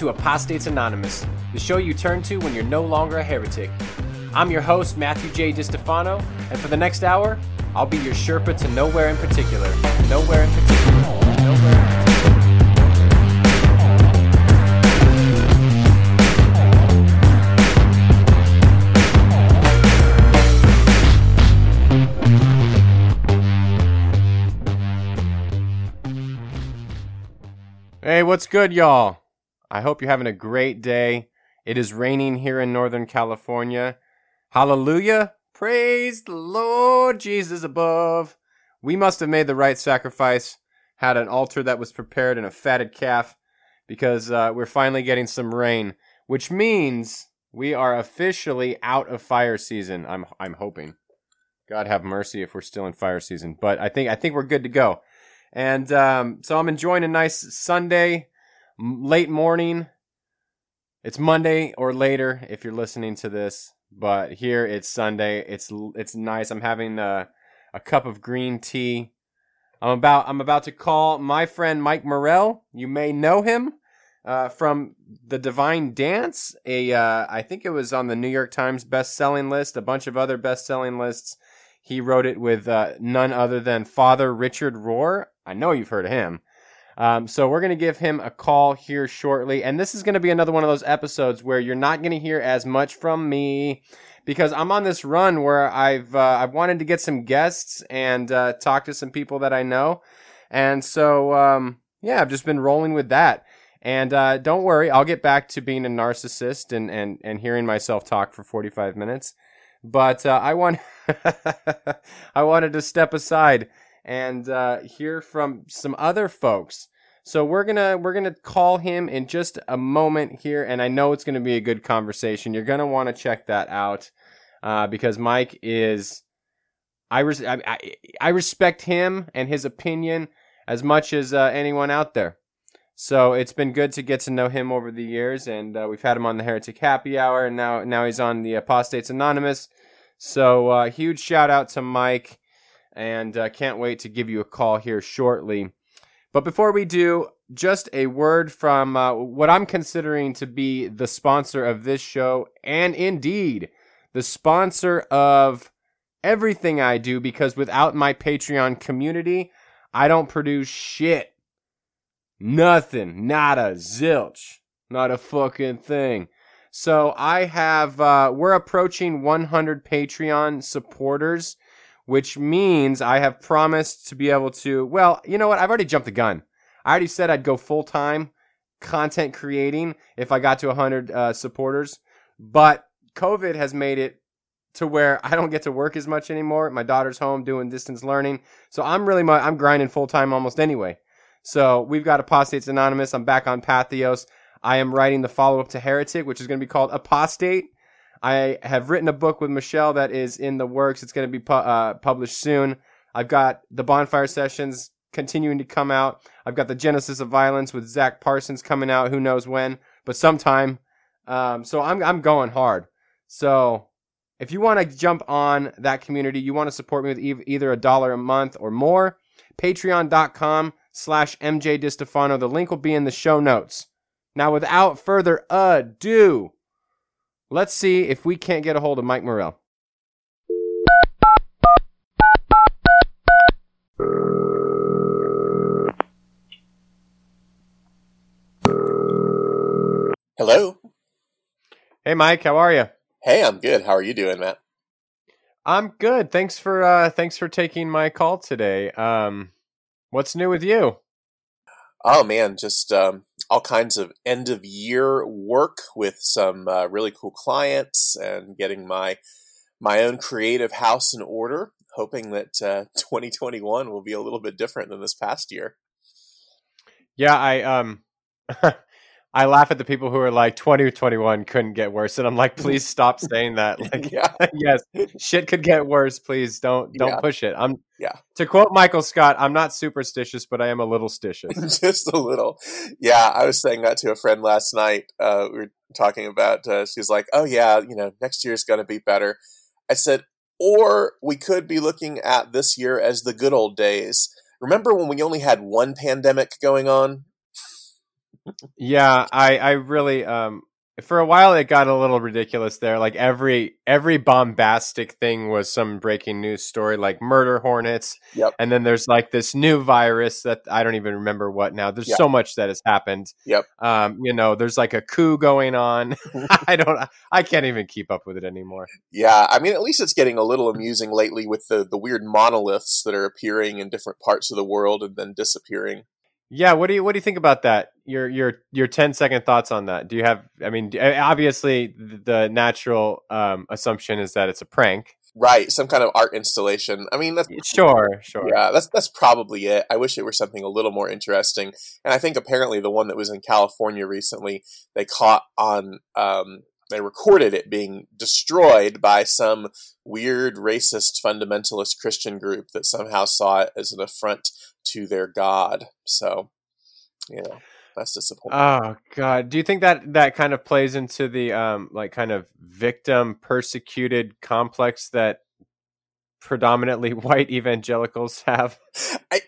to Apostates Anonymous, the show you turn to when you're no longer a heretic. I'm your host, Matthew J. DiStefano, and for the next hour, I'll be your Sherpa to nowhere in particular. Nowhere in particular. Nowhere in particular. Hey, what's good, y'all? I hope you're having a great day. It is raining here in Northern California. Hallelujah. Praise the Lord Jesus above. We must have made the right sacrifice, had an altar that was prepared and a fatted calf, because uh, we're finally getting some rain, which means we are officially out of fire season. I'm I'm hoping. God have mercy if we're still in fire season, but I think I think we're good to go. And um, so I'm enjoying a nice Sunday, late morning. It's Monday or later if you're listening to this, but here it's Sunday. It's it's nice. I'm having a, a cup of green tea. I'm about I'm about to call my friend Mike Morrell. You may know him uh, from the Divine Dance. A uh, I think it was on the New York Times best-selling list, a bunch of other best-selling lists. He wrote it with uh, none other than Father Richard Rohr. I know you've heard of him. Um, so we're going to give him a call here shortly, and this is going to be another one of those episodes where you're not going to hear as much from me because I'm on this run where I've uh, I've wanted to get some guests and uh, talk to some people that I know, and so um, yeah, I've just been rolling with that. And uh, don't worry, I'll get back to being a narcissist and and and hearing myself talk for 45 minutes. But uh, I want I wanted to step aside and uh, hear from some other folks. So we're gonna we're gonna call him in just a moment here, and I know it's gonna be a good conversation. You're gonna want to check that out uh, because Mike is I, res- I, I I respect him and his opinion as much as uh, anyone out there. So it's been good to get to know him over the years, and uh, we've had him on the Heretic Happy Hour, and now now he's on the Apostates Anonymous. So uh, huge shout out to Mike, and uh, can't wait to give you a call here shortly. But before we do, just a word from uh, what I'm considering to be the sponsor of this show, and indeed the sponsor of everything I do, because without my Patreon community, I don't produce shit. Nothing. Not a Zilch. Not a fucking thing. So I have, uh, we're approaching 100 Patreon supporters, which means I have promised to be able to, well, you know what? I've already jumped the gun. I already said I'd go full time content creating if I got to 100 uh, supporters, but COVID has made it to where I don't get to work as much anymore. My daughter's home doing distance learning. So I'm really, I'm grinding full time almost anyway. So we've got Apostates Anonymous. I'm back on Patheos. I am writing the follow up to Heretic, which is going to be called Apostate. I have written a book with Michelle that is in the works. It's going to be pu- uh, published soon. I've got the Bonfire Sessions continuing to come out. I've got the Genesis of Violence with Zach Parsons coming out. Who knows when, but sometime. Um, so I'm I'm going hard. So if you want to jump on that community, you want to support me with e- either a dollar a month or more, patreon.com slash MJ DiStefano. The link will be in the show notes. Now, without further ado, let's see if we can't get a hold of Mike Morrell. Hello. Hey, Mike, how are you? Hey, I'm good. How are you doing, Matt? I'm good. Thanks for uh, thanks for taking my call today. Um, what's new with you? Oh man, just um, all kinds of end of year work with some uh, really cool clients and getting my my own creative house in order. Hoping that uh, 2021 will be a little bit different than this past year. Yeah, I um I laugh at the people who are like 2021 couldn't get worse and I'm like please stop saying that. Like yeah, yes, shit could get worse, please don't don't Yeah. push it. I'm Yeah. To quote Michael Scott, I'm not superstitious, but I am a little stitious. just a little. Yeah, I was saying that to a friend last night. Uh, we were talking about. Uh, she's like, "Oh yeah, you know, next year's going to be better." I said, "Or we could be looking at this year as the good old days." Remember when we only had one pandemic going on? Yeah, I I really um for a while it got a little ridiculous there. Like every every bombastic thing was some breaking news story, like murder hornets. Yep. And then there's like this new virus that I don't even remember what now. There's Yep. so much that has happened. Yep. Um, you know, there's like a coup going on. I don't I can't even keep up with it anymore. Yeah, I mean, at least it's getting a little amusing lately with the, the weird monoliths that are appearing in different parts of the world and then disappearing. Yeah, what do you what do you think about that? Your your your 10 second thoughts on that. Do you have I mean, obviously the natural um assumption is that it's a prank. Right, some kind of art installation. I mean, that's Sure, sure. yeah, that's that's probably it. I wish it were something a little more interesting. And I think apparently the one that was in California recently, they caught on um, they recorded it being destroyed by some weird racist fundamentalist Christian group that somehow saw it as an affront to their god. So, you know, that's disappointing. Oh god, do you think that that kind of plays into the um like kind of victim persecuted complex that predominantly white evangelicals have?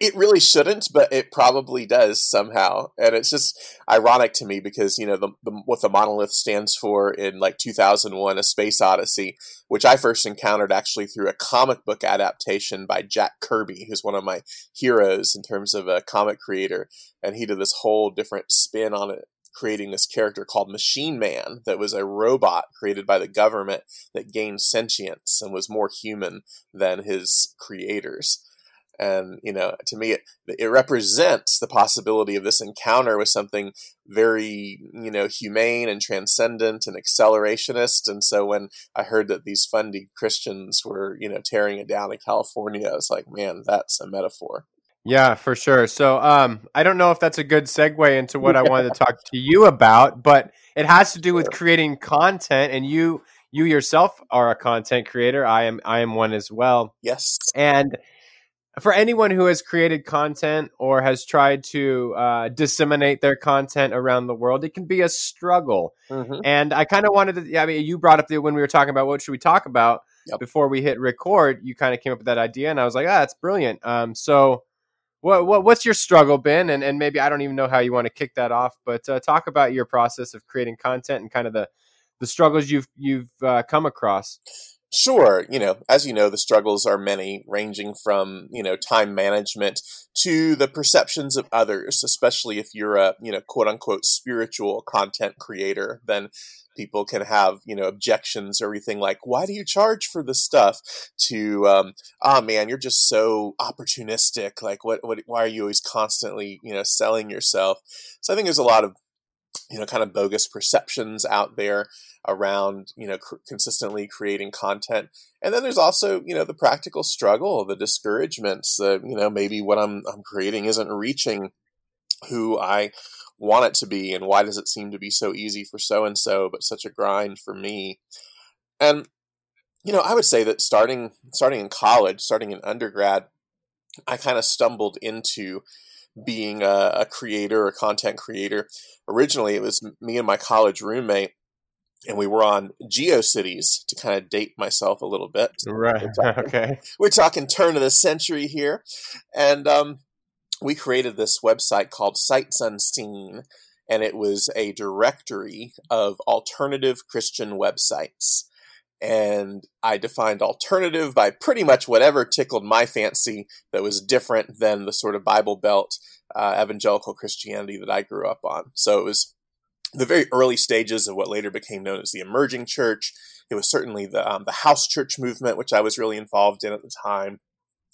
It really shouldn't, but it probably does somehow, and it's just ironic to me because you know the, the what the monolith stands for in like 2001: A Space Odyssey, which I first encountered actually through a comic book adaptation by Jack Kirby, who's one of my heroes in terms of a comic creator, and he did this whole different spin on it. Creating this character called Machine Man, that was a robot created by the government that gained sentience and was more human than his creators. And you know to me it, it represents the possibility of this encounter with something very you know humane and transcendent and accelerationist. And so when i heard that these fundy christians were you know tearing it down in california i was like man that's a metaphor Yeah, for sure. So, um, I don't know if that's a good segue into what I wanted to talk to you about, but it has to do with creating content, and you you yourself are a content creator. I am I am one as well. yes And for anyone who has created content or has tried to uh, disseminate their content around the world, it can be a struggle. mm-hmm. And I kind of wanted to. I mean, you brought up the when we were talking about what should we talk about Yep. before we hit record. You kind of came up with that idea, and I was like, ah, that's brilliant. Um, so. What, what what's your struggle been and, and maybe I don't even know how you want to kick that off but uh, talk about your process of creating content and kind of the the struggles you've you've uh, come across Sure, you know, as you know, the struggles are many, ranging from you know time management to the perceptions of others. Especially if you're a you know quote unquote spiritual content creator, then people can have you know objections or everything like, "Why do you charge for this stuff?" To, um, "Ah, man, you're just so opportunistic. Like, what, what? Why are you always constantly you know selling yourself?" So I think there's a lot of you know kind of bogus perceptions out there around you know cr- consistently creating content. And then there's also you know the practical struggle the discouragements that you know maybe what i'm i'm creating isn't reaching who i want it to be and why does it seem to be so easy for so and so but such a grind for me. And you know i would say that starting starting in college starting in undergrad i kind of stumbled into being a, a creator a content creator originally it was me and my college roommate and we were on GeoCities to kind of date myself a little bit. right okay We're talking turn of the century here, and um, we created this website called Sights Unseen, and it was a directory of alternative Christian websites. And I defined alternative by pretty much whatever tickled my fancy that was different than the sort of Bible Belt uh, evangelical Christianity that I grew up on. So it was the very early stages of what later became known as the emerging church. It was certainly the um, the house church movement, which I was really involved in at the time.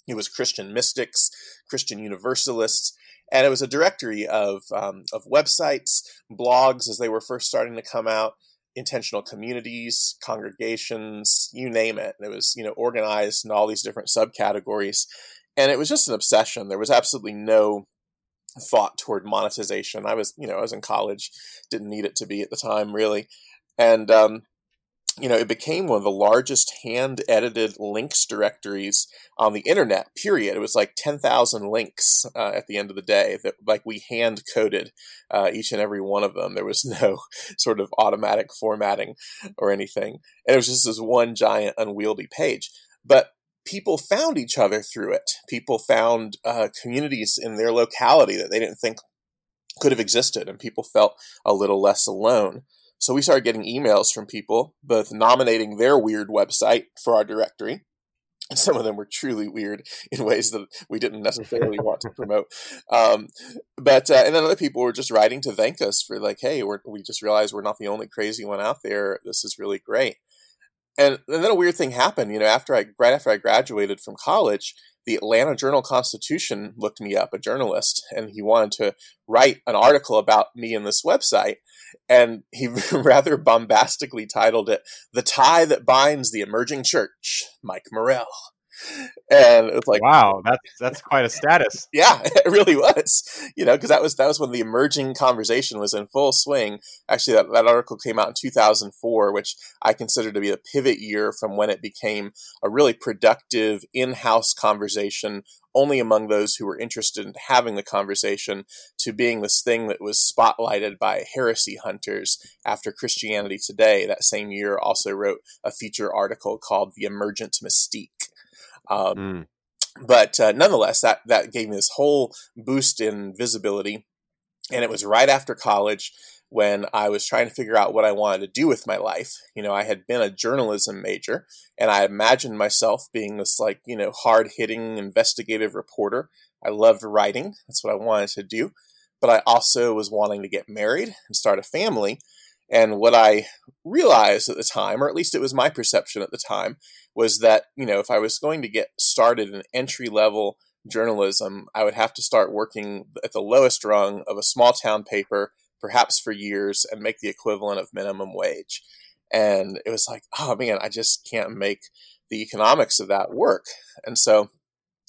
It was Christian mystics, Christian universalists, and it was a directory of um, of websites, blogs as they were first starting to come out, intentional communities, congregations, you name it. And it was you know organized in all these different subcategories, and it was just an obsession. There was absolutely no thought toward monetization. I was, you know, I was in college, didn't need it to be at the time, really, and um, you know, it became one of the largest hand-edited links directories on the internet. Period. It was like ten thousand links uh, at the end of the day that, like, we hand coded uh, each and every one of them. There was no sort of automatic formatting or anything, and it was just this one giant unwieldy page. But people found each other through it. People found uh, communities in their locality that they didn't think could have existed and people felt a little less alone. So we started getting emails from people, both nominating their weird website for our directory. And some of them were truly weird in ways that we didn't necessarily want to promote. Um, but, uh, and then other people were just writing to thank us for like, hey, we just realized we're not the only crazy one out there. This is really great. And, and then a weird thing happened, you know, after I, right after I graduated from college, the Atlanta Journal Constitution looked me up, a journalist, and he wanted to write an article about me in this website. And he rather bombastically titled it, The Tie That Binds the Emerging Church, Mike Morrell and it's like wow that's that's quite a status. Yeah it really was you know because that was that was when the emerging conversation was in full swing. Actually that, that article came out in 2004 which i consider to be a pivot year from when it became a really productive in-house conversation only among those who were interested in having the conversation to being this thing that was spotlighted by heresy hunters after Christianity Today. That same year also wrote a feature article called The Emergent Mystique. Um, mm. But uh, nonetheless, that that gave me this whole boost in visibility, and it was right after college when I was trying to figure out what I wanted to do with my life. You know, I had been a journalism major, and I imagined myself being this like you know hard hitting investigative reporter. I loved writing; that's what I wanted to do. But I also was wanting to get married and start a family. And what I realized at the time, or at least it was my perception at the time, was that, you know, if I was going to get started in entry level journalism, I would have to start working at the lowest rung of a small town paper, perhaps for years, and make the equivalent of minimum wage. And it was like, oh man, I just can't make the economics of that work. And so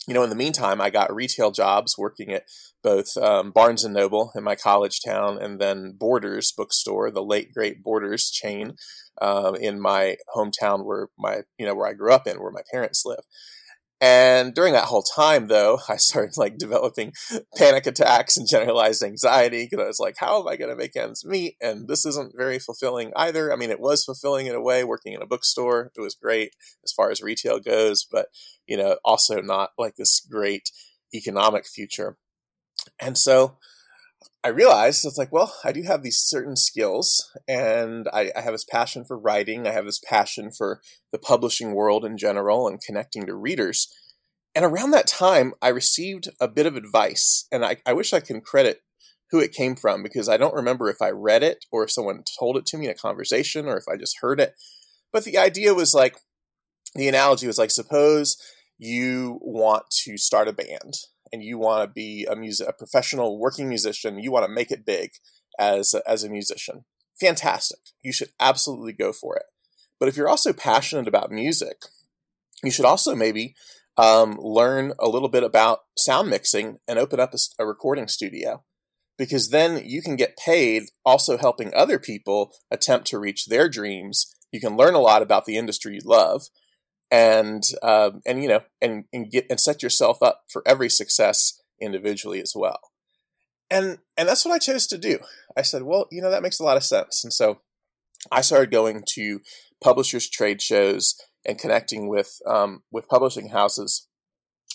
you know, in the meantime, I got retail jobs working at both um, Barnes and Noble in my college town, and then Borders bookstore, the late great Borders chain, uh, in my hometown where my you know where I grew up in, where my parents live. And during that whole time, though, I started like developing panic attacks and generalized anxiety because I was like, how am I going to make ends meet? And this isn't very fulfilling either. I mean, it was fulfilling in a way working in a bookstore. It was great as far as retail goes, but, you know, also not like this great economic future. And so I realized it's like, well, I do have these certain skills, and I, I, have this passion for writing. I have this passion for the publishing world in general and connecting to readers. And around that time, I received a bit of advice, and I, I wish I can credit who it came from because I don't remember if I read it or if someone told it to me in a conversation or if I just heard it. But the idea was like, the analogy was like, suppose you want to start a band and you want to be a music, a professional working musician, you want to make it big as as a musician. Fantastic. You should absolutely go for it. But if you're also passionate about music, you should also maybe um, learn a little bit about sound mixing and open up a, a recording studio because then you can get paid also helping other people attempt to reach their dreams. You can learn a lot about the industry you love, and um, and you know and and get and set yourself up for every success individually as well. And and that's what i chose to do. I said well you know that makes a lot of sense. And so i started going to publishers trade shows and connecting with um, with publishing houses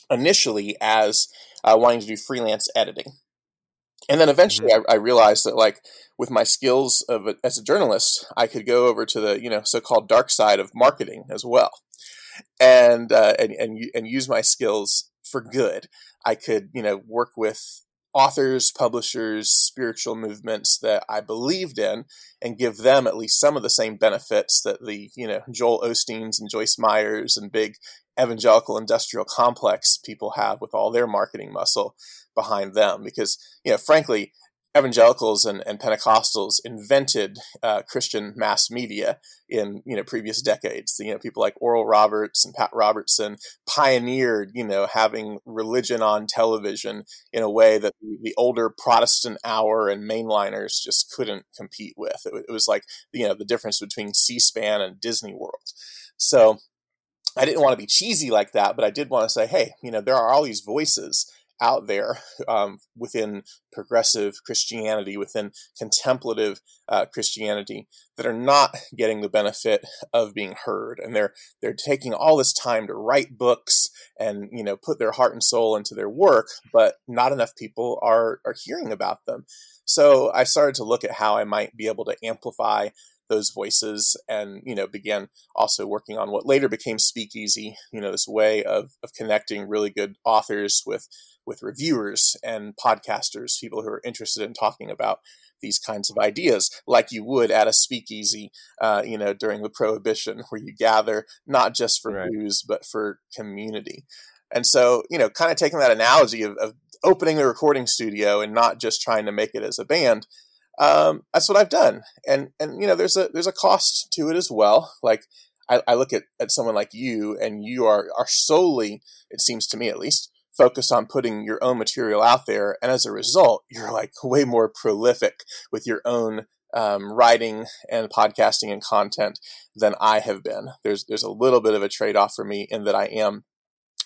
initially as uh, wanting to do freelance editing. And then eventually mm-hmm. I, I, realized that like with my skills of a, as a journalist i could go over to the you know so-called dark side of marketing as well and uh, and and and use my skills for good. I could you know work with authors, publishers, spiritual movements that I believed in, and give them at least some of the same benefits that the you know Joel Osteens and Joyce Meyers and big evangelical industrial complex people have with all their marketing muscle behind them. Because you know, frankly, evangelicals and, and Pentecostals invented uh, Christian mass media in you know previous decades. You know, people like Oral Roberts and Pat Robertson pioneered you know having religion on television in a way that the, older Protestant hour and mainliners just couldn't compete with. It, it was like you know the difference between C-SPAN and Disney World. So I didn't want to be cheesy like that, but I did want to say, hey, you know, there are all these voices out there um, within progressive Christianity, within contemplative uh, Christianity, that are not getting the benefit of being heard, and they're they're taking all this time to write books and you know put their heart and soul into their work, but not enough people are are hearing about them. So I started to look at how I might be able to amplify those voices and you know began also working on what later became speakeasy you know this way of, of connecting really good authors with with reviewers and podcasters people who are interested in talking about these kinds of ideas like you would at a speakeasy uh, you know during the prohibition where you gather not just for right. booze but for community and so you know kind of taking that analogy of, of opening the recording studio and not just trying to make it as a band um, that's what I've done. And and you know, there's a there's a cost to it as well. Like I, I look at, at someone like you, and you are are solely, it seems to me at least, focused on putting your own material out there, and as a result, you're like way more prolific with your own um, writing and podcasting and content than I have been. There's there's a little bit of a trade off for me in that I am,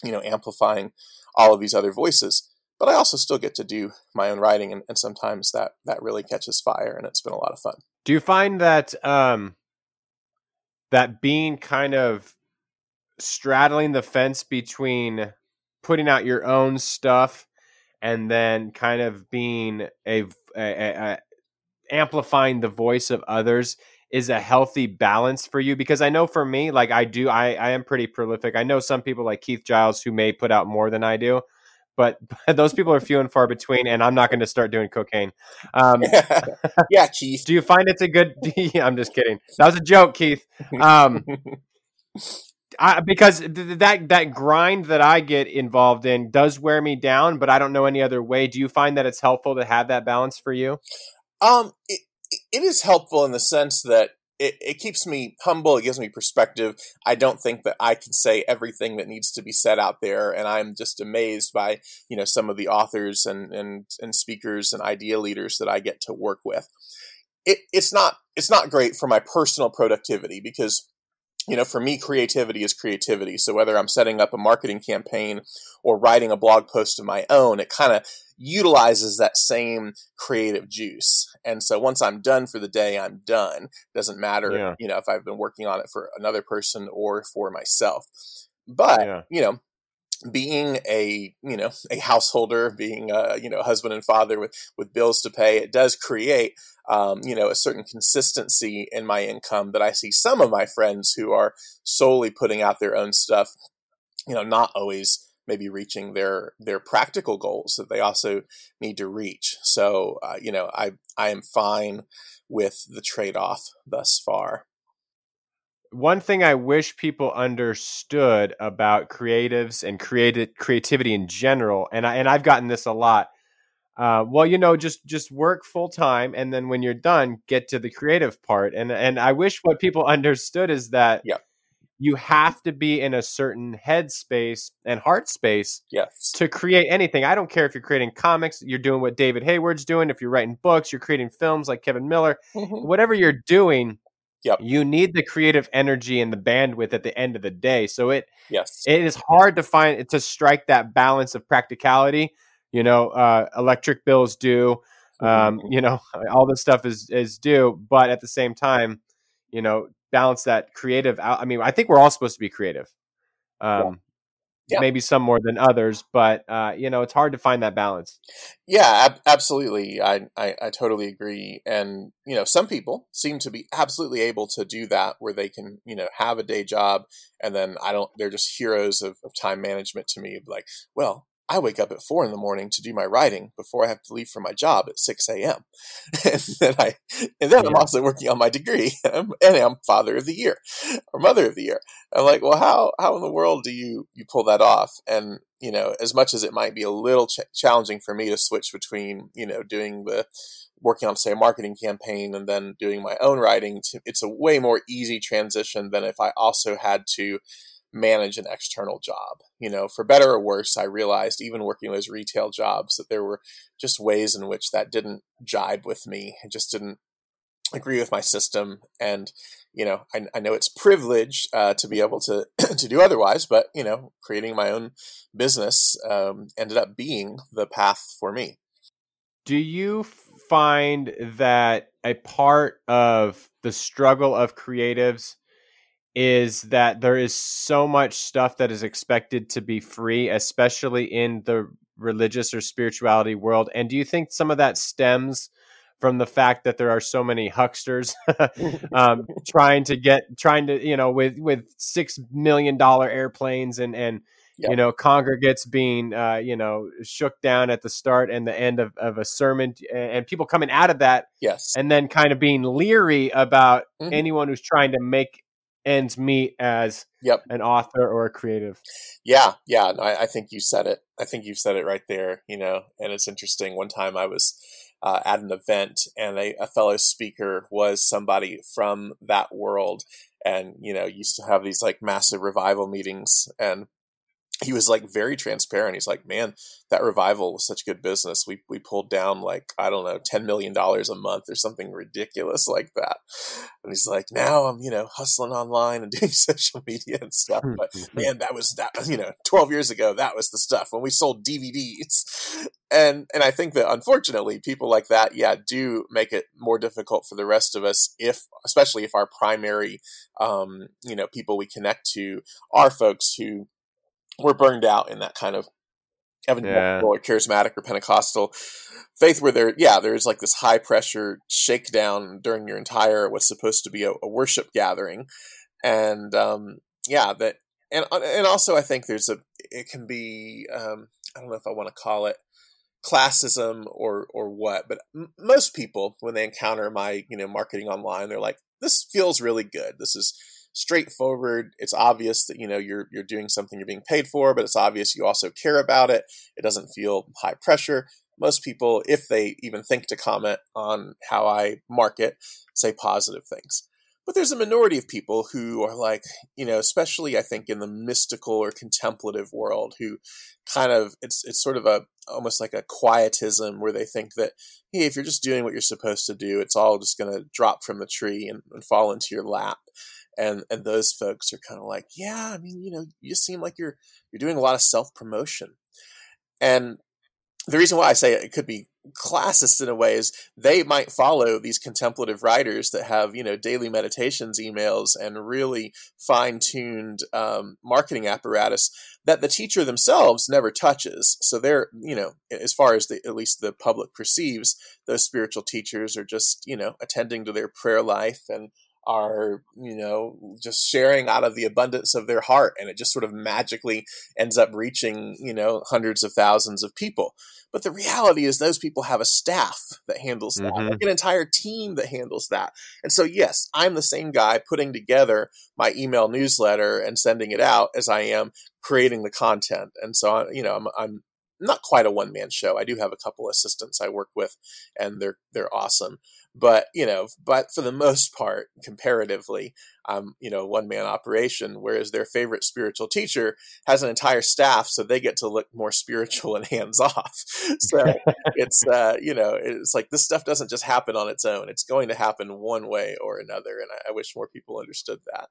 you know, amplifying all of these other voices but I also still get to do my own writing, and, and, sometimes that that really catches fire, and it's been a lot of fun. Do you find that um, that being kind of straddling the fence between putting out your own stuff and then kind of being a, a, a, a amplifying the voice of others is a healthy balance for you because i know for me like i do i i am pretty prolific i know some people like keith giles who may put out more than i do but, but those people are few and far between, and I'm not going to start doing cocaine. Um, yeah, Keith. Do you find it's a good? I'm just kidding. That was a joke, Keith. Um, I, because th- that that grind that I get involved in does wear me down, but I don't know any other way. Do you find that it's helpful to have that balance for you? Um, it, it is helpful in the sense that it, it keeps me humble. It gives me perspective. I don't think that I can say everything that needs to be said out there. And I'm just amazed by, you know, some of the authors and, and, and speakers and idea leaders that I get to work with. It, it's not, it's not great for my personal productivity because you know, for me, creativity is creativity. So whether I'm setting up a marketing campaign or writing a blog post of my own, it kind of utilizes that same creative juice. And so once I'm done for the day, I'm done. Doesn't matter, yeah. you know, if I've been working on it for another person or for myself. But, yeah. you know, being a you know a householder being a you know husband and father with with bills to pay it does create um, you know a certain consistency in my income that i see some of my friends who are solely putting out their own stuff you know not always maybe reaching their their practical goals that they also need to reach so uh, you know i i am fine with the trade-off thus far one thing I wish people understood about creatives and creative creativity in general, and I and I've gotten this a lot. Uh, well, you know, just just work full time, and then when you're done, get to the creative part. And and I wish what people understood is that yeah. you have to be in a certain head space and heart space yes. to create anything. I don't care if you're creating comics, you're doing what David Hayward's doing. If you're writing books, you're creating films like Kevin Miller. Mm-hmm. Whatever you're doing, Yep. You need the creative energy and the bandwidth at the end of the day. So it yes, it is hard to find to strike that balance of practicality. You know, uh, electric bills due. Um, mm-hmm. you know, all this stuff is is due, but at the same time, you know, balance that creative out. I mean, I think we're all supposed to be creative. Um, yeah. maybe some more than others, but uh, you know, it's hard to find that balance. Yeah, ab- absolutely. I, I, I totally agree. And you know, some people seem to be absolutely able to do that, where they can you know have a day job, and then I don't. They're just heroes of, of time management to me. Like, well, I wake up at four in the morning to do my writing before I have to leave for my job at six a.m. and then I, and then yeah. I'm also working on my degree, and I'm father of the year or mother of the year. I'm like, well, how how in the world do you you pull that off? And you know, as much as it might be a little ch- challenging for me to switch between you know doing the working on say a marketing campaign and then doing my own writing, it's a way more easy transition than if I also had to manage an external job. You know, for better or worse, I realized even working those retail jobs that there were just ways in which that didn't jibe with me. It just didn't agree with my system and you know i, I know it's privilege uh, to be able to to do otherwise but you know creating my own business um, ended up being the path for me do you find that a part of the struggle of creatives is that there is so much stuff that is expected to be free especially in the religious or spirituality world and do you think some of that stems from the fact that there are so many hucksters um, trying to get trying to you know with with six million dollar airplanes and and yep. you know congregates being uh, you know shook down at the start and the end of, of a sermon and people coming out of that yes and then kind of being leery about mm-hmm. anyone who's trying to make ends meet as yep. an author or a creative. Yeah yeah no, I, I think you said it. I think you said it right there you know and it's interesting. One time i was uh, at an event, and a, a, fellow speaker was somebody from that world, and you know used to have these like massive revival meetings, and he was like very transparent. He's like, man, that revival was such good business. We we pulled down like I don't know, ten million dollars a month or something ridiculous like that. And he's like, now I'm you know hustling online and doing social media and stuff. But man, that was that you know, twelve years ago, that was the stuff when we sold DVDs. And and I think that unfortunately, people like that, yeah, do make it more difficult for the rest of us if, especially if our primary, um, you know, people we connect to are folks who we're burned out in that kind of evangelical yeah. or charismatic or Pentecostal faith where there, yeah, there's like this high pressure shakedown during your entire what's supposed to be a, a worship gathering, and um, yeah, that and uh, and also I think there's a it can be um, I don't know if I want to call it classism or or what, but m- most people when they encounter my you know marketing online, they're like, this feels really good. This is straightforward. It's obvious that you know you're you're doing something you're being paid for, but it's obvious you also care about it. It doesn't feel high pressure. Most people, if they even think to comment on how I market, say positive things. But there's a minority of people who are like, you know, especially I think in the mystical or contemplative world, who kind of it's it's sort of a almost like a quietism where they think that hey, if you're just doing what you're supposed to do, it's all just going to drop from the tree and, and fall into your lap and and those folks are kind of like yeah i mean you know you seem like you're you're doing a lot of self promotion and the reason why i say it could be classist in a way is they might follow these contemplative writers that have you know daily meditations emails and really fine-tuned um, marketing apparatus that the teacher themselves never touches. So they're you know as far as the, at least the public perceives those spiritual teachers are just you know attending to their prayer life and are you know just sharing out of the abundance of their heart and it just sort of magically ends up reaching you know hundreds of thousands of people but the reality is those people have a staff that handles that mm-hmm. like an entire team that handles that and so yes i'm the same guy putting together my email newsletter and sending it out as i am creating the content and so I, you know i'm, I'm not quite a one man show. I do have a couple assistants I work with, and they're they're awesome but you know but for the most part comparatively um you know one man operation whereas their favorite spiritual teacher has an entire staff so they get to look more spiritual and hands off so it's uh you know it's like this stuff doesn't just happen on its own it's going to happen one way or another and i, I wish more people understood that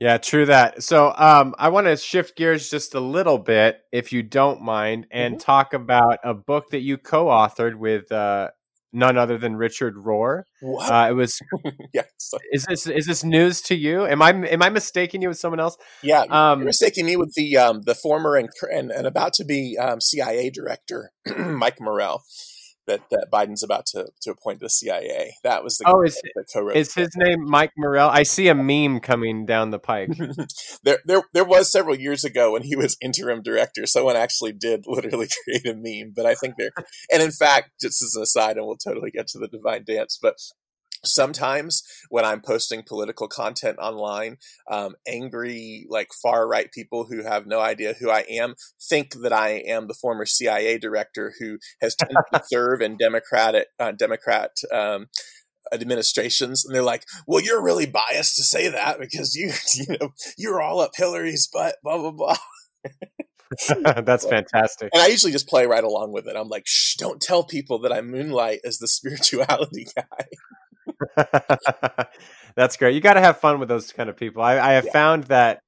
yeah, true that. So um, I want to shift gears just a little bit, if you don't mind, and mm-hmm. talk about a book that you co authored with uh, none other than Richard Rohr. Uh, it was. yes. Is this is this news to you? Am I am I mistaking you with someone else? Yeah, um, you're mistaking me with the um, the former and, and, and about to be um, CIA director Mike Morell that, that Biden's about to, to appoint the CIA. That was the oh, is, is his name Mike Morell? I see a meme coming down the pike. there, there, there was several years ago when he was interim director. Someone actually did literally create a meme, but I think there, and in fact, just as an aside, and we'll totally get to the divine dance, but sometimes when i'm posting political content online um, angry like far right people who have no idea who i am think that i am the former cia director who has tended to serve in democratic uh, democrat um, administrations and they're like well you're really biased to say that because you you know you're all up hillary's butt blah blah blah That's fantastic. And I usually just play right along with it. I'm like, shh, don't tell people that I moonlight as the spirituality guy. That's great. You got to have fun with those kind of people. I, I have yeah. found that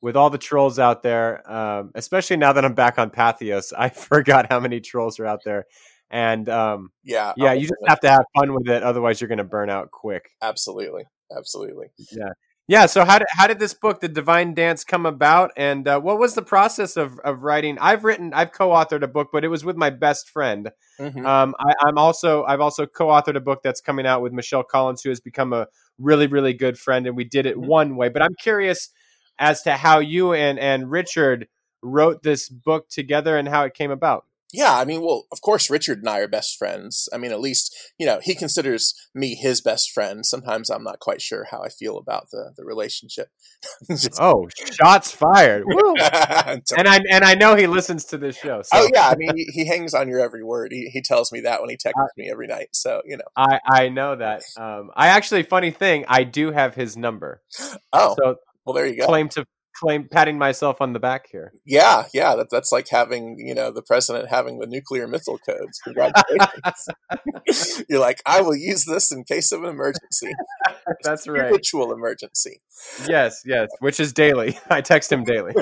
with all the trolls out there, um, especially now that I'm back on Patheos, I forgot how many trolls are out there. And um, yeah, yeah, you just have to have fun with it. Otherwise, you're going to burn out quick. Absolutely, absolutely. Yeah, yeah. So how did how did this book, The Divine Dance, come about? And uh, what was the process of of writing? I've written, I've co-authored a book, but it was with my best friend. Mm-hmm. Um, I, I'm also I've also co-authored a book that's coming out with Michelle Collins, who has become a really really good friend, and we did it mm-hmm. one way. But I'm curious as to how you and and Richard wrote this book together and how it came about. Yeah, I mean, well, of course, Richard and I are best friends. I mean, at least you know he considers me his best friend. Sometimes I'm not quite sure how I feel about the the relationship. Just... Oh, shots fired! and I and I know he listens to this show. So. Oh yeah, I mean, he, he, hangs on your every word. He he tells me that when he texts uh, me every night. So you know, I I know that. Um, I actually, funny thing, I do have his number. Oh, so well, there you go. Claim to claim patting myself on the back here. Yeah, yeah, that, that's like having you know the president having the nuclear missile codes. Congratulations! You're like, I will use this in case of an emergency. that's right. Ritual emergency. Yes, yes, which is daily. I text him daily.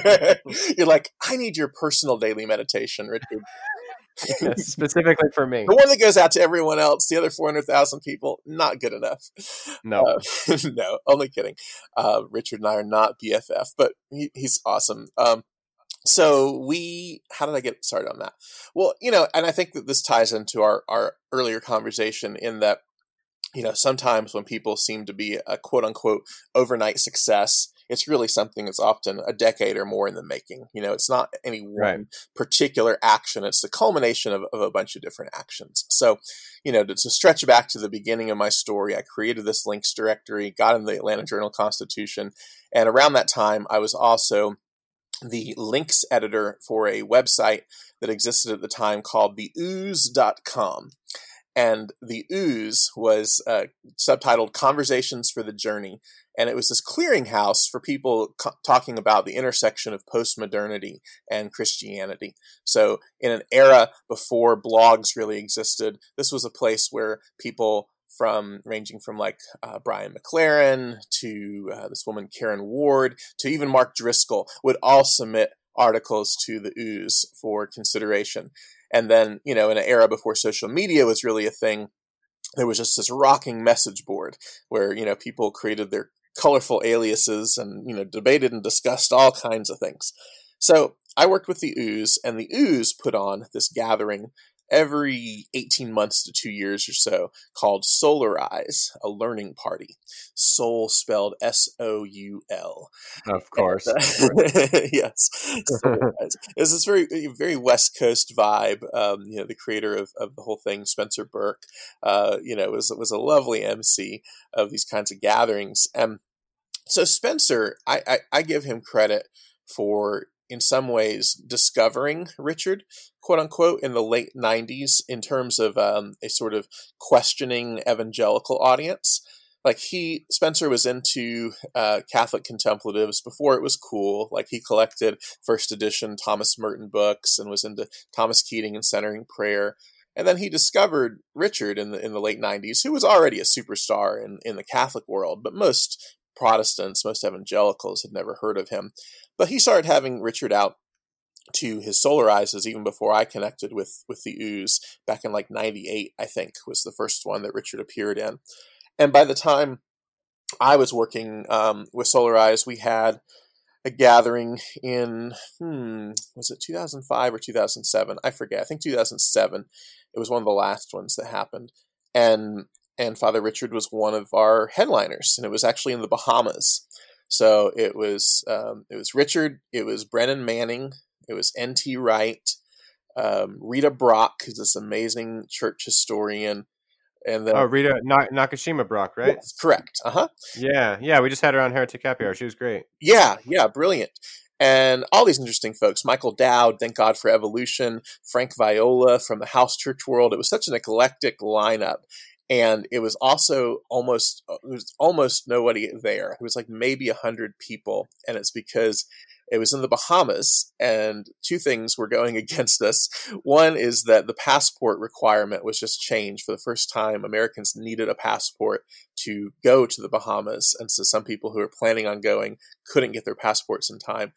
You're like, I need your personal daily meditation, Richard. specifically for me. The one that goes out to everyone else, the other 400,000 people, not good enough. No. Uh, no, only kidding. Uh, Richard and I are not BFF, but he, he's awesome. Um, so we, how did I get started on that? Well, you know, and I think that this ties into our, our earlier conversation in that, you know, sometimes when people seem to be a quote unquote overnight success, it's really something that's often a decade or more in the making. You know, it's not any one right. particular action; it's the culmination of, of, a bunch of different actions. So, you know, to, to, stretch back to the beginning of my story, I created this links directory, got in the Atlanta Journal Constitution, and around that time, I was also the links editor for a website that existed at the time called theooze.com. And the ooze was uh, subtitled Conversations for the Journey and it was this clearinghouse for people co- talking about the intersection of postmodernity and Christianity. So, in an era before blogs really existed, this was a place where people from ranging from like uh, Brian McLaren to uh, this woman Karen Ward to even Mark Driscoll would all submit articles to the ooze for consideration. And then, you know, in an era before social media was really a thing, there was just this rocking message board where you know people created their colorful aliases and you know debated and discussed all kinds of things. So I worked with the Ooze, and the Ooze put on this gathering every 18 months to two years or so called Soularize, a learning party. Soul spelled S O U L. Of course. And, uh, yes. Soularize. it's this very, very West Coast vibe. Um, you know, the creator of, of the whole thing, Spencer Burke, uh, you know, was, was a lovely MC of these kinds of gatherings. And so Spencer, I, I, I give him credit for in some ways discovering Richard, quote unquote, in the late 90s in terms of um, a sort of questioning evangelical audience. Like he, Spencer was into uh, Catholic contemplatives before it was cool. Like he collected first edition Thomas Merton books and was into Thomas Keating and centering prayer. And then he discovered Richard in the in the late '90s, who was already a superstar in, in the Catholic world, but most Protestants, most evangelicals had never heard of him. But he started having Richard out to his Soularizes even before I connected with with the ooze back in like 98 I think was the first one that Richard appeared in. And by the time I was working um, with Soularize we had a gathering in hmm was it 2005 or 2007 I forget. I think 2007 it was one of the last ones that happened. And and Father Richard was one of our headliners, and it was actually in the Bahamas. So it was um, it was Richard, it was Brennan Manning, it was N.T. Wright, um, Rita Brock, who's this amazing church historian, and then oh Rita Na- Nakashima Brock, right? Yes, correct. Uh huh. Yeah, yeah. We just had her on Heretic Happy Hour. She was great. Yeah, yeah, brilliant. And all these interesting folks, Michael Dowd, thank God for evolution, Frank Viola from the house church world. It was such an eclectic lineup and it was also almost uh, there was almost nobody there. It was like maybe a hundred people, and it's because It was in the Bahamas, and two things were going against us. One is that the passport requirement was just changed for the first time. Americans needed a passport to go to the Bahamas, and so some people who were planning on going couldn't get their passports in time.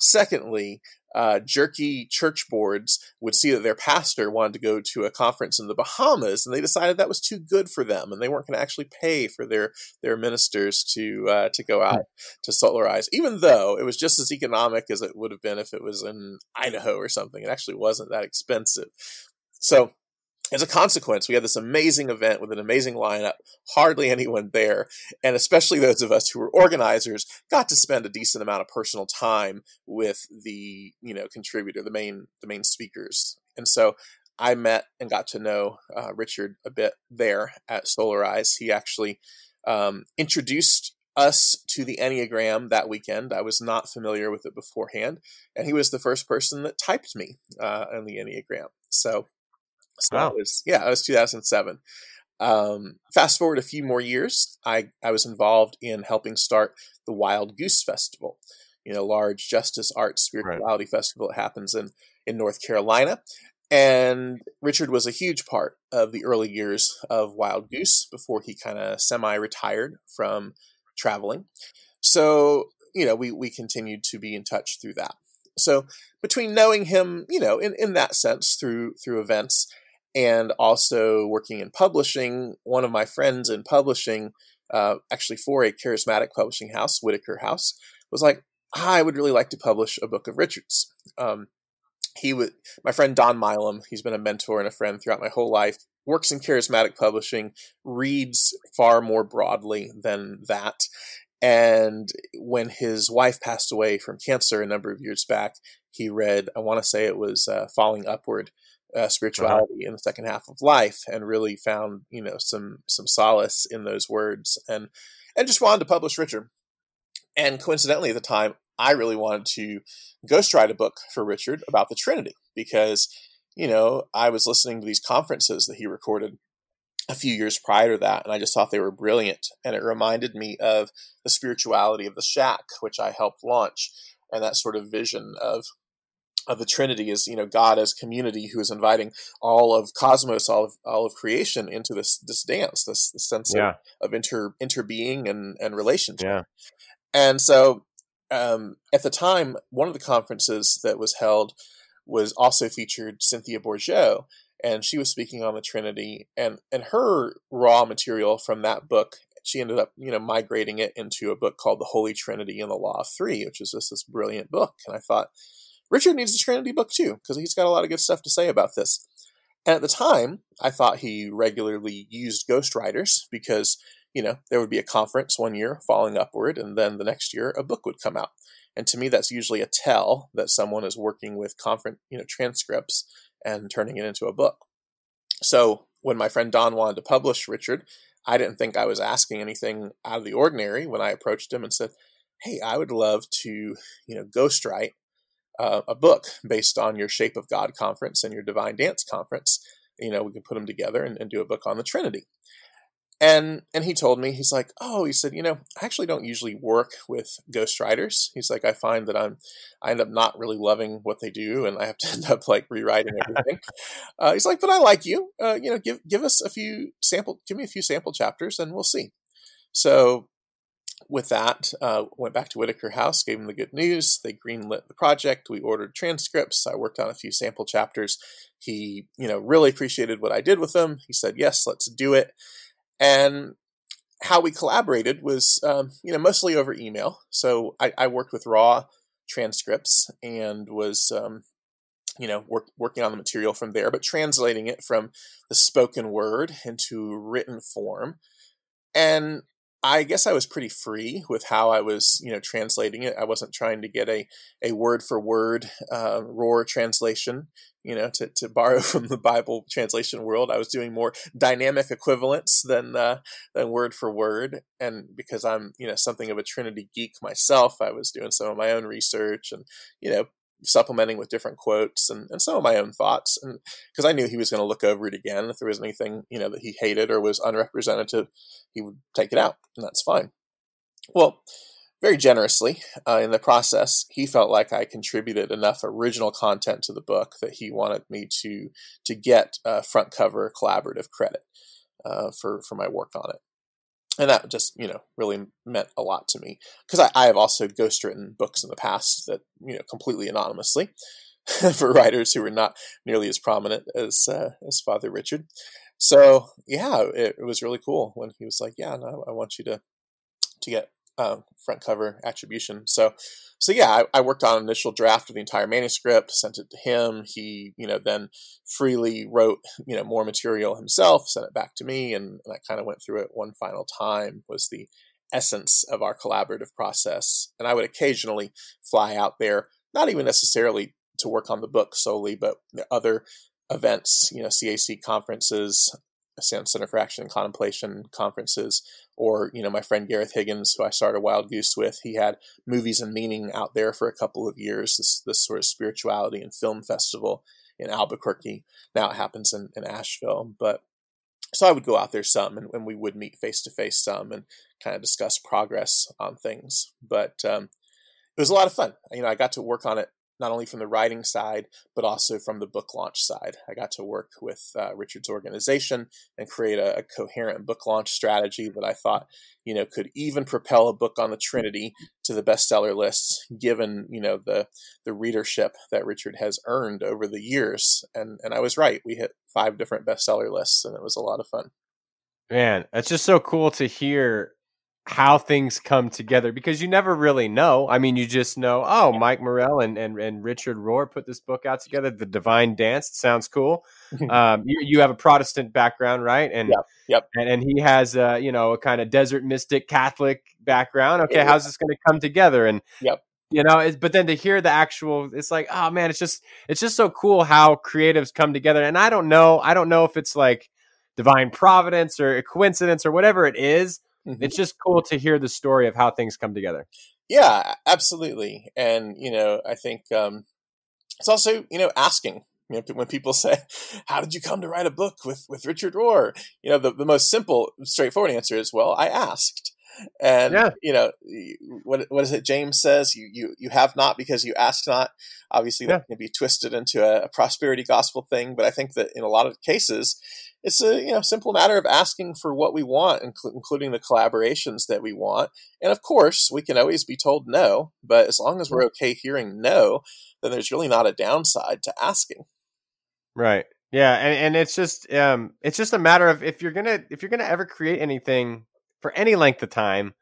Secondly, uh, jerky church boards would see that their pastor wanted to go to a conference in the Bahamas, and they decided that was too good for them, and they weren't going to actually pay for their their ministers to uh, to go out to Soularize, even though it was just as economic as it would have been if it was in Idaho or something. It actually wasn't that expensive. So as a consequence, we had this amazing event with an amazing lineup, hardly anyone there, and especially those of us who were organizers got to spend a decent amount of personal time with the, you know, contributor, the main the main speakers. And so I met and got to know uh, Richard a bit there at Soularize. He actually um, introduced us to the Enneagram that weekend. I was not familiar with it beforehand, and he was the first person that typed me uh, on the Enneagram. So so wow. was yeah, it was 2007. Um, fast forward a few more years, I I was involved in helping start the Wild Goose Festival, you know, large justice, art, spirituality right. festival that happens in in North Carolina. And Richard was a huge part of the early years of Wild Goose before he kind of semi retired from traveling. So, you know, we, we continued to be in touch through that. So between knowing him, you know, in, in that sense through through events and also working in publishing. One of my friends in publishing, uh, actually for a charismatic publishing house, Whitaker House, was like, I would really like to publish a book of Richard's. Um, he would, my friend Don Milam, he's been a mentor and a friend throughout my whole life, works in charismatic publishing, reads far more broadly than that. And when his wife passed away from cancer a number of years back, he read, I want to say it was uh, Falling Upward uh, uh-huh. spirituality uh-huh. in the second half of life and really found you know some some solace in those words and and just wanted to publish Richard. And coincidentally, at the time, I really wanted to ghostwrite a book for Richard about the Trinity because you know I was listening to these conferences that he recorded a few years prior to that, and I just thought they were brilliant. And it reminded me of the spirituality of the Shack, which I helped launch, and that sort of vision of of the Trinity is, you know, God as community who is inviting all of cosmos, all of all of creation into this this dance, this, this sense yeah. of, of inter interbeing and and relationship. Yeah. And so, um, at the time, one of the conferences that was held was also featured Cynthia Bourgeault, and she was speaking on the Trinity, and and her raw material from that book she ended up, you know, migrating it into a book called The Holy Trinity and the Law of Three, which is just this brilliant book. And I thought, Richard needs a Trinity book too, because he's got a lot of good stuff to say about this. And at the time, I thought he regularly used ghostwriters because, you know, there would be a conference one year falling upward, and then the next year a book would come out. And to me, that's usually a tell that someone is working with conference, you know, transcripts and turning it into a book. So when my friend Don wanted to publish Richard, I didn't think I was asking anything out of the ordinary when I approached him and said, "Hey, I would love to, you know, ghostwrite uh, a book based on your Shape of God conference and your Divine Dance conference. You know, we can put them together and, and do a book on the Trinity. And and he told me, he's like, oh, he said, you know, I actually don't usually work with ghostwriters. He's like, I find that I'm, I end up not really loving what they do, and I have to end up like rewriting everything. uh, he's like, but I like you. Uh, you know, give give us a few sample, give me a few sample chapters, and we'll see. So with that, uh, went back to Whitaker House, gave them the good news. They greenlit the project. We ordered transcripts. I worked on a few sample chapters. He, you know, really appreciated what I did with them. He said, "Yes, let's do it." And how we collaborated was, um, you know, mostly over email. So I, I, worked with raw transcripts and was, um, you know, work, working on the material from there, but translating it from the spoken word into written form. And I guess I was pretty free with how I was, you know, translating it. I wasn't trying to get a, a word for word uh, Rohr translation, you know, to, to borrow from the Bible translation world. I was doing more dynamic equivalents than uh, than word for word. And because I'm, you know, something of a Trinity geek myself, I was doing some of my own research and, you know, supplementing with different quotes and, and some of my own thoughts. And because I knew he was going to look over it again. If there was anything, you know, that he hated or was unrepresentative, he would take it out, and that's fine. Well, very generously uh, in the process. He felt like I contributed enough original content to the book that he wanted me to to get front cover collaborative credit uh, for for my work on it. And that just you know really meant a lot to me because I, I have also ghostwritten books in the past that you know completely anonymously for writers who were not nearly as prominent as uh, as Father Richard. So yeah, it, it, was really cool when he was like, "Yeah, no, I want you to to get uh, front cover attribution. So, so yeah, I, I, worked on an initial draft of the entire manuscript, sent it to him. He, you know, then freely wrote, you know, more material himself, sent it back to me, and, and I kind of went through it one final time. Was the essence of our collaborative process, and I would occasionally fly out there, not even necessarily to work on the book solely, but other events, you know, CAC conferences, Center for Action and Contemplation conferences, or you know my friend Gareth Higgins, who I started Wild Goose with. He had Movies and Meaning out there for a couple of years. This this sort of spirituality and film festival in Albuquerque. Now it happens in, in Asheville, but so I would go out there some, and, and we would meet face to face some, and kind of discuss progress on things. But um, it was a lot of fun. You know, I got to work on it not only from the writing side, but also from the book launch side. I got to work with uh, Richard's organization and create a, a, coherent book launch strategy that I thought, you know, could even propel a book on the Trinity to the bestseller lists, given you know the the readership that Richard has earned over the years. And and I was right. We hit five different bestseller lists, and it was a lot of fun. Man, it's just so cool to hear how things come together because you never really know. I mean, you just know, oh, Mike Morrell and, and, and Richard Rohr put this book out together. The Divine Dance sounds cool. um, you, you have a Protestant background, right? And yep, yep. And, and he has, uh, you know, a kind of desert mystic Catholic background. Okay, yeah. how's this going to come together? And yep. You know, but then to hear the actual, it's like, oh man, it's just, it's just so cool how creatives come together. And I don't know, I don't know if it's like divine providence or a coincidence or whatever it is Mm-hmm. It's just cool to hear the story of how things come together. Yeah, absolutely. And, you know, I think um, it's also, you know, asking. You know, when people say, "How did you come to write a book with with Richard Rohr?" You know, the, the most simple, straightforward answer is, "Well, I asked." And yeah. you know, what what is it? James says, "You you you have not because you ask not." Obviously, that can be twisted into a, a prosperity gospel thing, but I think that in a lot of cases, it's a you know simple matter of asking for what we want, including the collaborations that we want. And of course, we can always be told no, but as long as we're mm-hmm. okay hearing no, then there's really not a downside to asking. Right. Yeah, and, and it's just um it's just a matter of if you're gonna if you're gonna ever create anything for any length of time,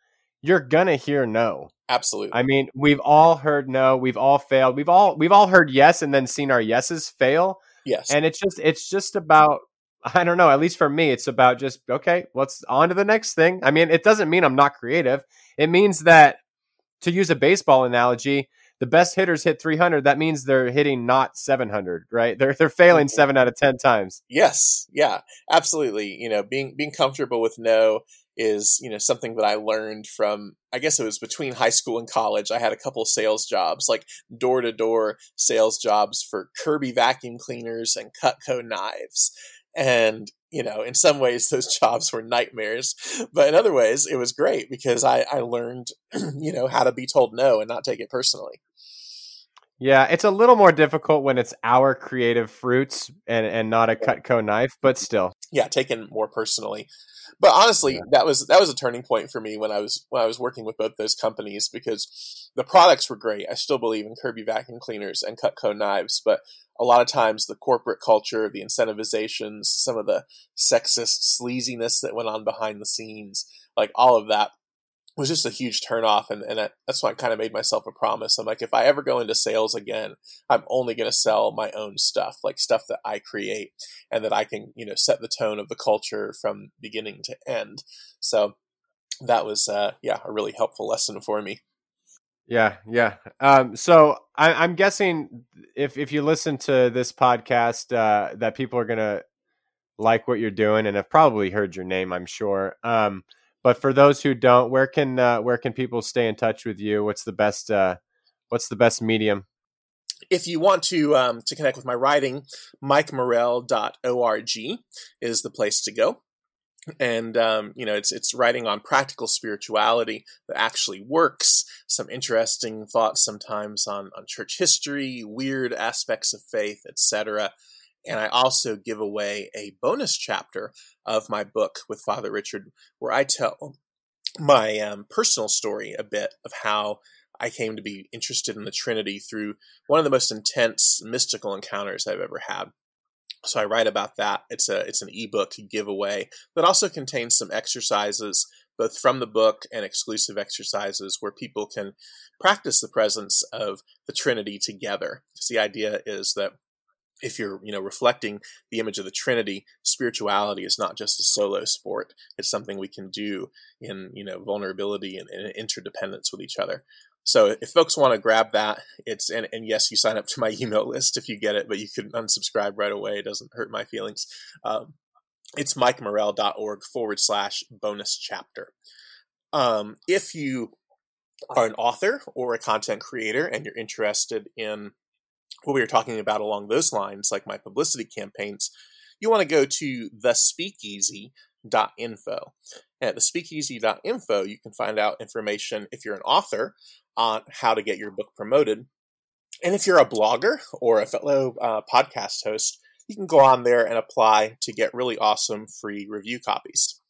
you're gonna hear no. Absolutely. I mean, we've all heard no, we've all failed. We've all we've all heard yes and then seen our yeses fail. Yes. And it's just it's just about I don't know. At least for me, it's about just okay. Let's on to the next thing. I mean, it doesn't mean I'm not creative. It means that to use a baseball analogy, the best hitters hit 300. That means they're hitting not 700, right? They're they're failing mm-hmm. seven out of ten times. Yes, yeah, absolutely. You know, being being comfortable with no is you know something that I learned from. I guess it was between high school and college. I had a couple sales jobs, like door to door sales jobs for Kirby vacuum cleaners and Cutco knives and you know in some ways those jobs were nightmares but in other ways it was great because i i learned you know how to be told no and not take it personally yeah it's a little more difficult when it's our creative fruits and and not a cutco knife but still yeah taken more personally but honestly yeah. that was that was a turning point for me when i was when i was working with both those companies because the products were great i still believe in kirby vacuum cleaners and cutco knives but a lot of times the corporate culture, the incentivizations, some of the sexist sleaziness that went on behind the scenes, like all of that was just a huge turnoff. And, and that's why I kind of made myself a promise. I'm like, if I ever go into sales again, I'm only going to sell my own stuff, like stuff that I create and that I can, you know, set the tone of the culture from beginning to end. So that was, uh, yeah, a really helpful lesson for me. Yeah, yeah. Um, so I, am guessing if if you listen to this podcast, uh, that people are gonna like what you're doing and have probably heard your name. I'm sure. Um, but for those who don't, where can uh, where can people stay in touch with you? What's the best uh, What's the best medium? If you want to um, to connect with my writing, mikemorrell.org is the place to go. and um, you know it's it's writing on practical spirituality that actually works some interesting thoughts sometimes on on church history weird aspects of faith etc and i also give away a bonus chapter of my book with father richard where i tell my um, personal story a bit of how i came to be interested in the trinity through one of the most intense mystical encounters i've ever had so I write about that. It's a it's an ebook giveaway that also contains some exercises both from the book and exclusive exercises where people can practice the presence of the Trinity together. Because the idea is that if you're you know reflecting the image of the trinity spirituality is not just a solo sport it's something we can do in you know vulnerability and, and interdependence with each other so if folks want to grab that, it's and, and yes, you sign up to my email list if you get it, but you can unsubscribe right away. It doesn't hurt my feelings. Um, it's mikemorrell.org forward slash bonus chapter. Um, if you are an author or a content creator and you're interested in what we were talking about along those lines, like my publicity campaigns, you want to go to thespeakeasy.info. At thespeakeasy.info, you can find out information if you're an author on how to get your book promoted. And if you're a blogger or a fellow uh, podcast host, you can go on there and apply to get really awesome free review copies.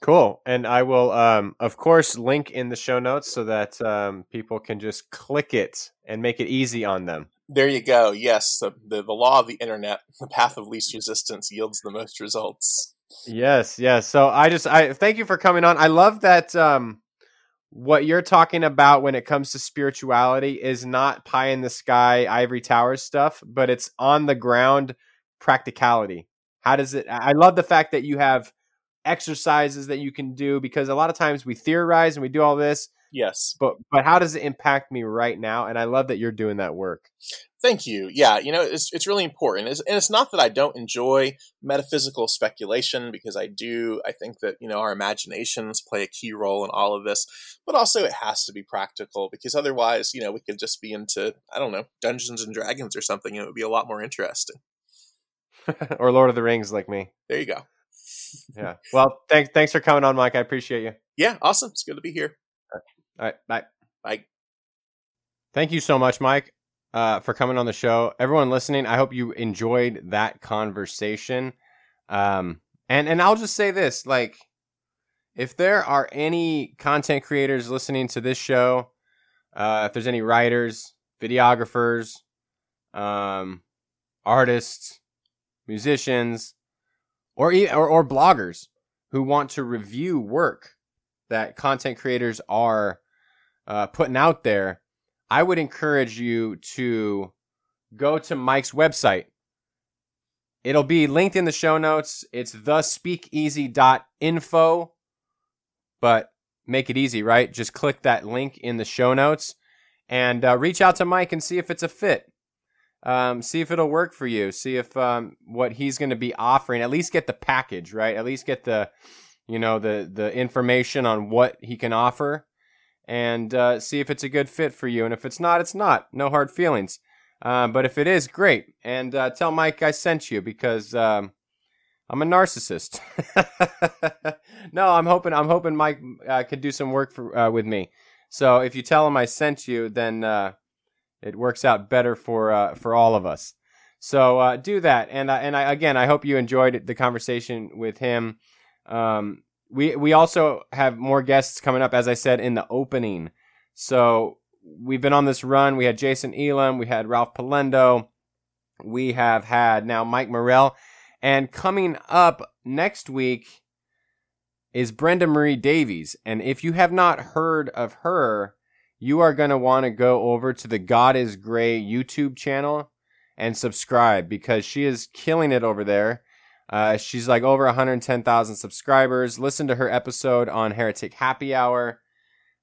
Cool. And I will, um, of course, link in the show notes so that um, people can just click it and make it easy on them. There you go. Yes, the, the, the law of the internet, the path of least resistance yields the most results. Yes, yes. So I just I thank you for coming on. I love that um what you're talking about when it comes to spirituality is not pie in the sky ivory tower stuff but it's on the ground practicality how does it i love the fact that you have exercises that you can do because a lot of times we theorize and we do all this yes but but how does it impact me right now and i love that you're doing that work Thank you. Yeah, you know, it's it's really important, it's, and it's not that I don't enjoy metaphysical speculation because I do. I think that you know our imaginations play a key role in all of this, but also it has to be practical because otherwise, you know, we could just be into I don't know Dungeons and Dragons or something, and it would be a lot more interesting. or Lord of the Rings, like me. There you go. yeah. Well, thanks thanks for coming on, Mike. I appreciate you. Yeah, awesome. It's good to be here. All right. Bye. Bye. Thank you so much, Mike uh, for coming on the show. Everyone listening, I hope you enjoyed that conversation. Um, and and I'll just say this: like, if there are any content creators listening to this show, uh, if there's any writers, videographers, um, artists, musicians, or, or or bloggers who want to review work that content creators are uh, putting out there I would encourage you to go to Mike's website. It'll be linked in the show notes. It's thespeakeasy.info. But make it easy, right? Just click that link in the show notes and uh, reach out to Mike and see if it's a fit. Um, see if it'll work for you. See if um, what he's going to be offering. At least get the package, right? At least get the, you know, the the information on what he can offer and uh, see if it's a good fit for you. And if it's not, it's not. No hard feelings. Uh, but if it is, great. And uh, tell Mike I sent you because um, I'm a narcissist. no, I'm hoping I'm hoping Mike uh, could do some work for uh, with me. So if you tell him I sent you, then uh, it works out better for for all of us. So do that. And and I, again, I hope you enjoyed the conversation with him. Um, we we also have more guests coming up, as I said in the opening. So we've been on this run. We had Jason Elam, we had Ralph Palendo, we have had now Mike Morrell, and coming up next week is Brenda Marie Davies. And if you have not heard of her, you are going to want to go over to the God is Grey YouTube channel and subscribe because she is killing it over there. Uh, she's like over 110,000 subscribers. Listen to her episode on Heretic Happy Hour.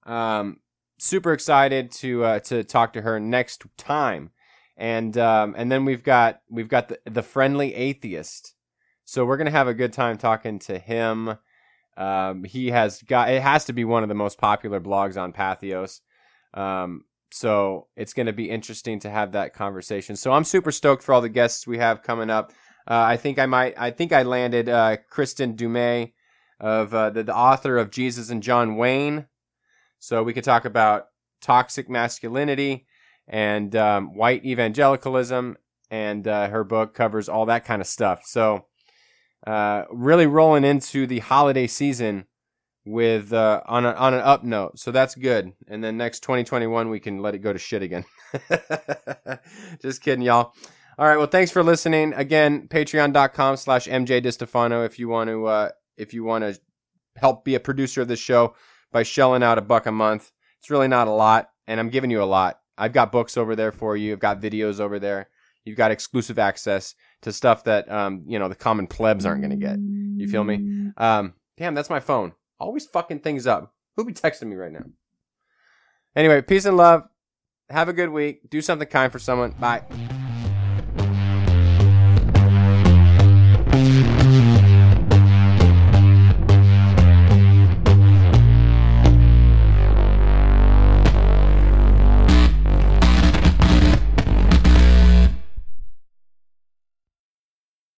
Um, super excited to uh, to talk to her next time, and um, and then we've got we've got the the friendly atheist. So we're gonna have a good time talking to him. Um, he has got it has to be one of the most popular blogs on Patheos. Um, so it's going to be interesting to have that conversation. So I'm super stoked for all the guests we have coming up. Uh, I think I might. I think I landed uh, Kristin Du Mez of uh, the, the author of Jesus and John Wayne. So we could talk about toxic masculinity and um, white evangelicalism, and uh, her book covers all that kind of stuff. So uh, really rolling into the holiday season with uh, on a, on an up note. So that's good. And then next 2021 we can let it go to shit again. Just kidding, y'all. All right. Well, thanks for listening. Again, patreon.com slash MJ DiStefano if you want to, uh, if you want to help be a producer of this show by shelling out a buck a month. It's really not a lot, and I'm giving you a lot. I've got books over there for you. I've got videos over there. You've got exclusive access to stuff that, um, you know, the common plebs aren't going to get. You feel me? Um, damn, that's my phone. Always fucking things up. Who be texting me right now? Anyway, peace and love. Have a good week. Do something kind for someone. Bye.